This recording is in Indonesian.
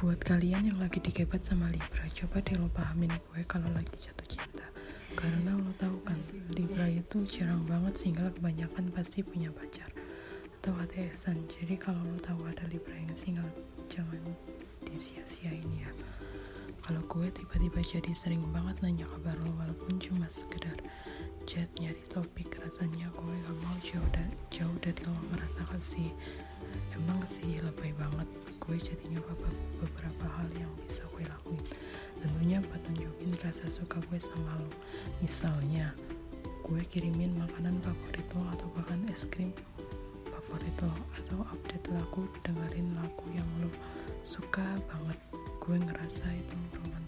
buat kalian yang lagi dikebat sama Libra coba deh lo pahamin gue kalau lagi jatuh cinta. Karena lo tahu kan Libra itu jarang banget single kebanyakan pasti punya pacar atau HTSan jadi kalau lo tahu ada Libra yang single jangan disia-siain ya. Kalau gue tiba-tiba jadi sering banget nanya kabar lo walaupun cuma sekedar chat nyari topik rasanya gue gak mau jauh, da jauh dari lo ngerasa kasih emang sih lebay banget gue jadi beberapa hal yang bisa gue lakuin. Tentunya buat tunjukin rasa suka gue sama lo. Misalnya gue kirimin makanan favorit lo atau bahkan es krim favorit lo atau update lagu dengerin lagu yang lo suka banget. Gue ngerasa itu romantis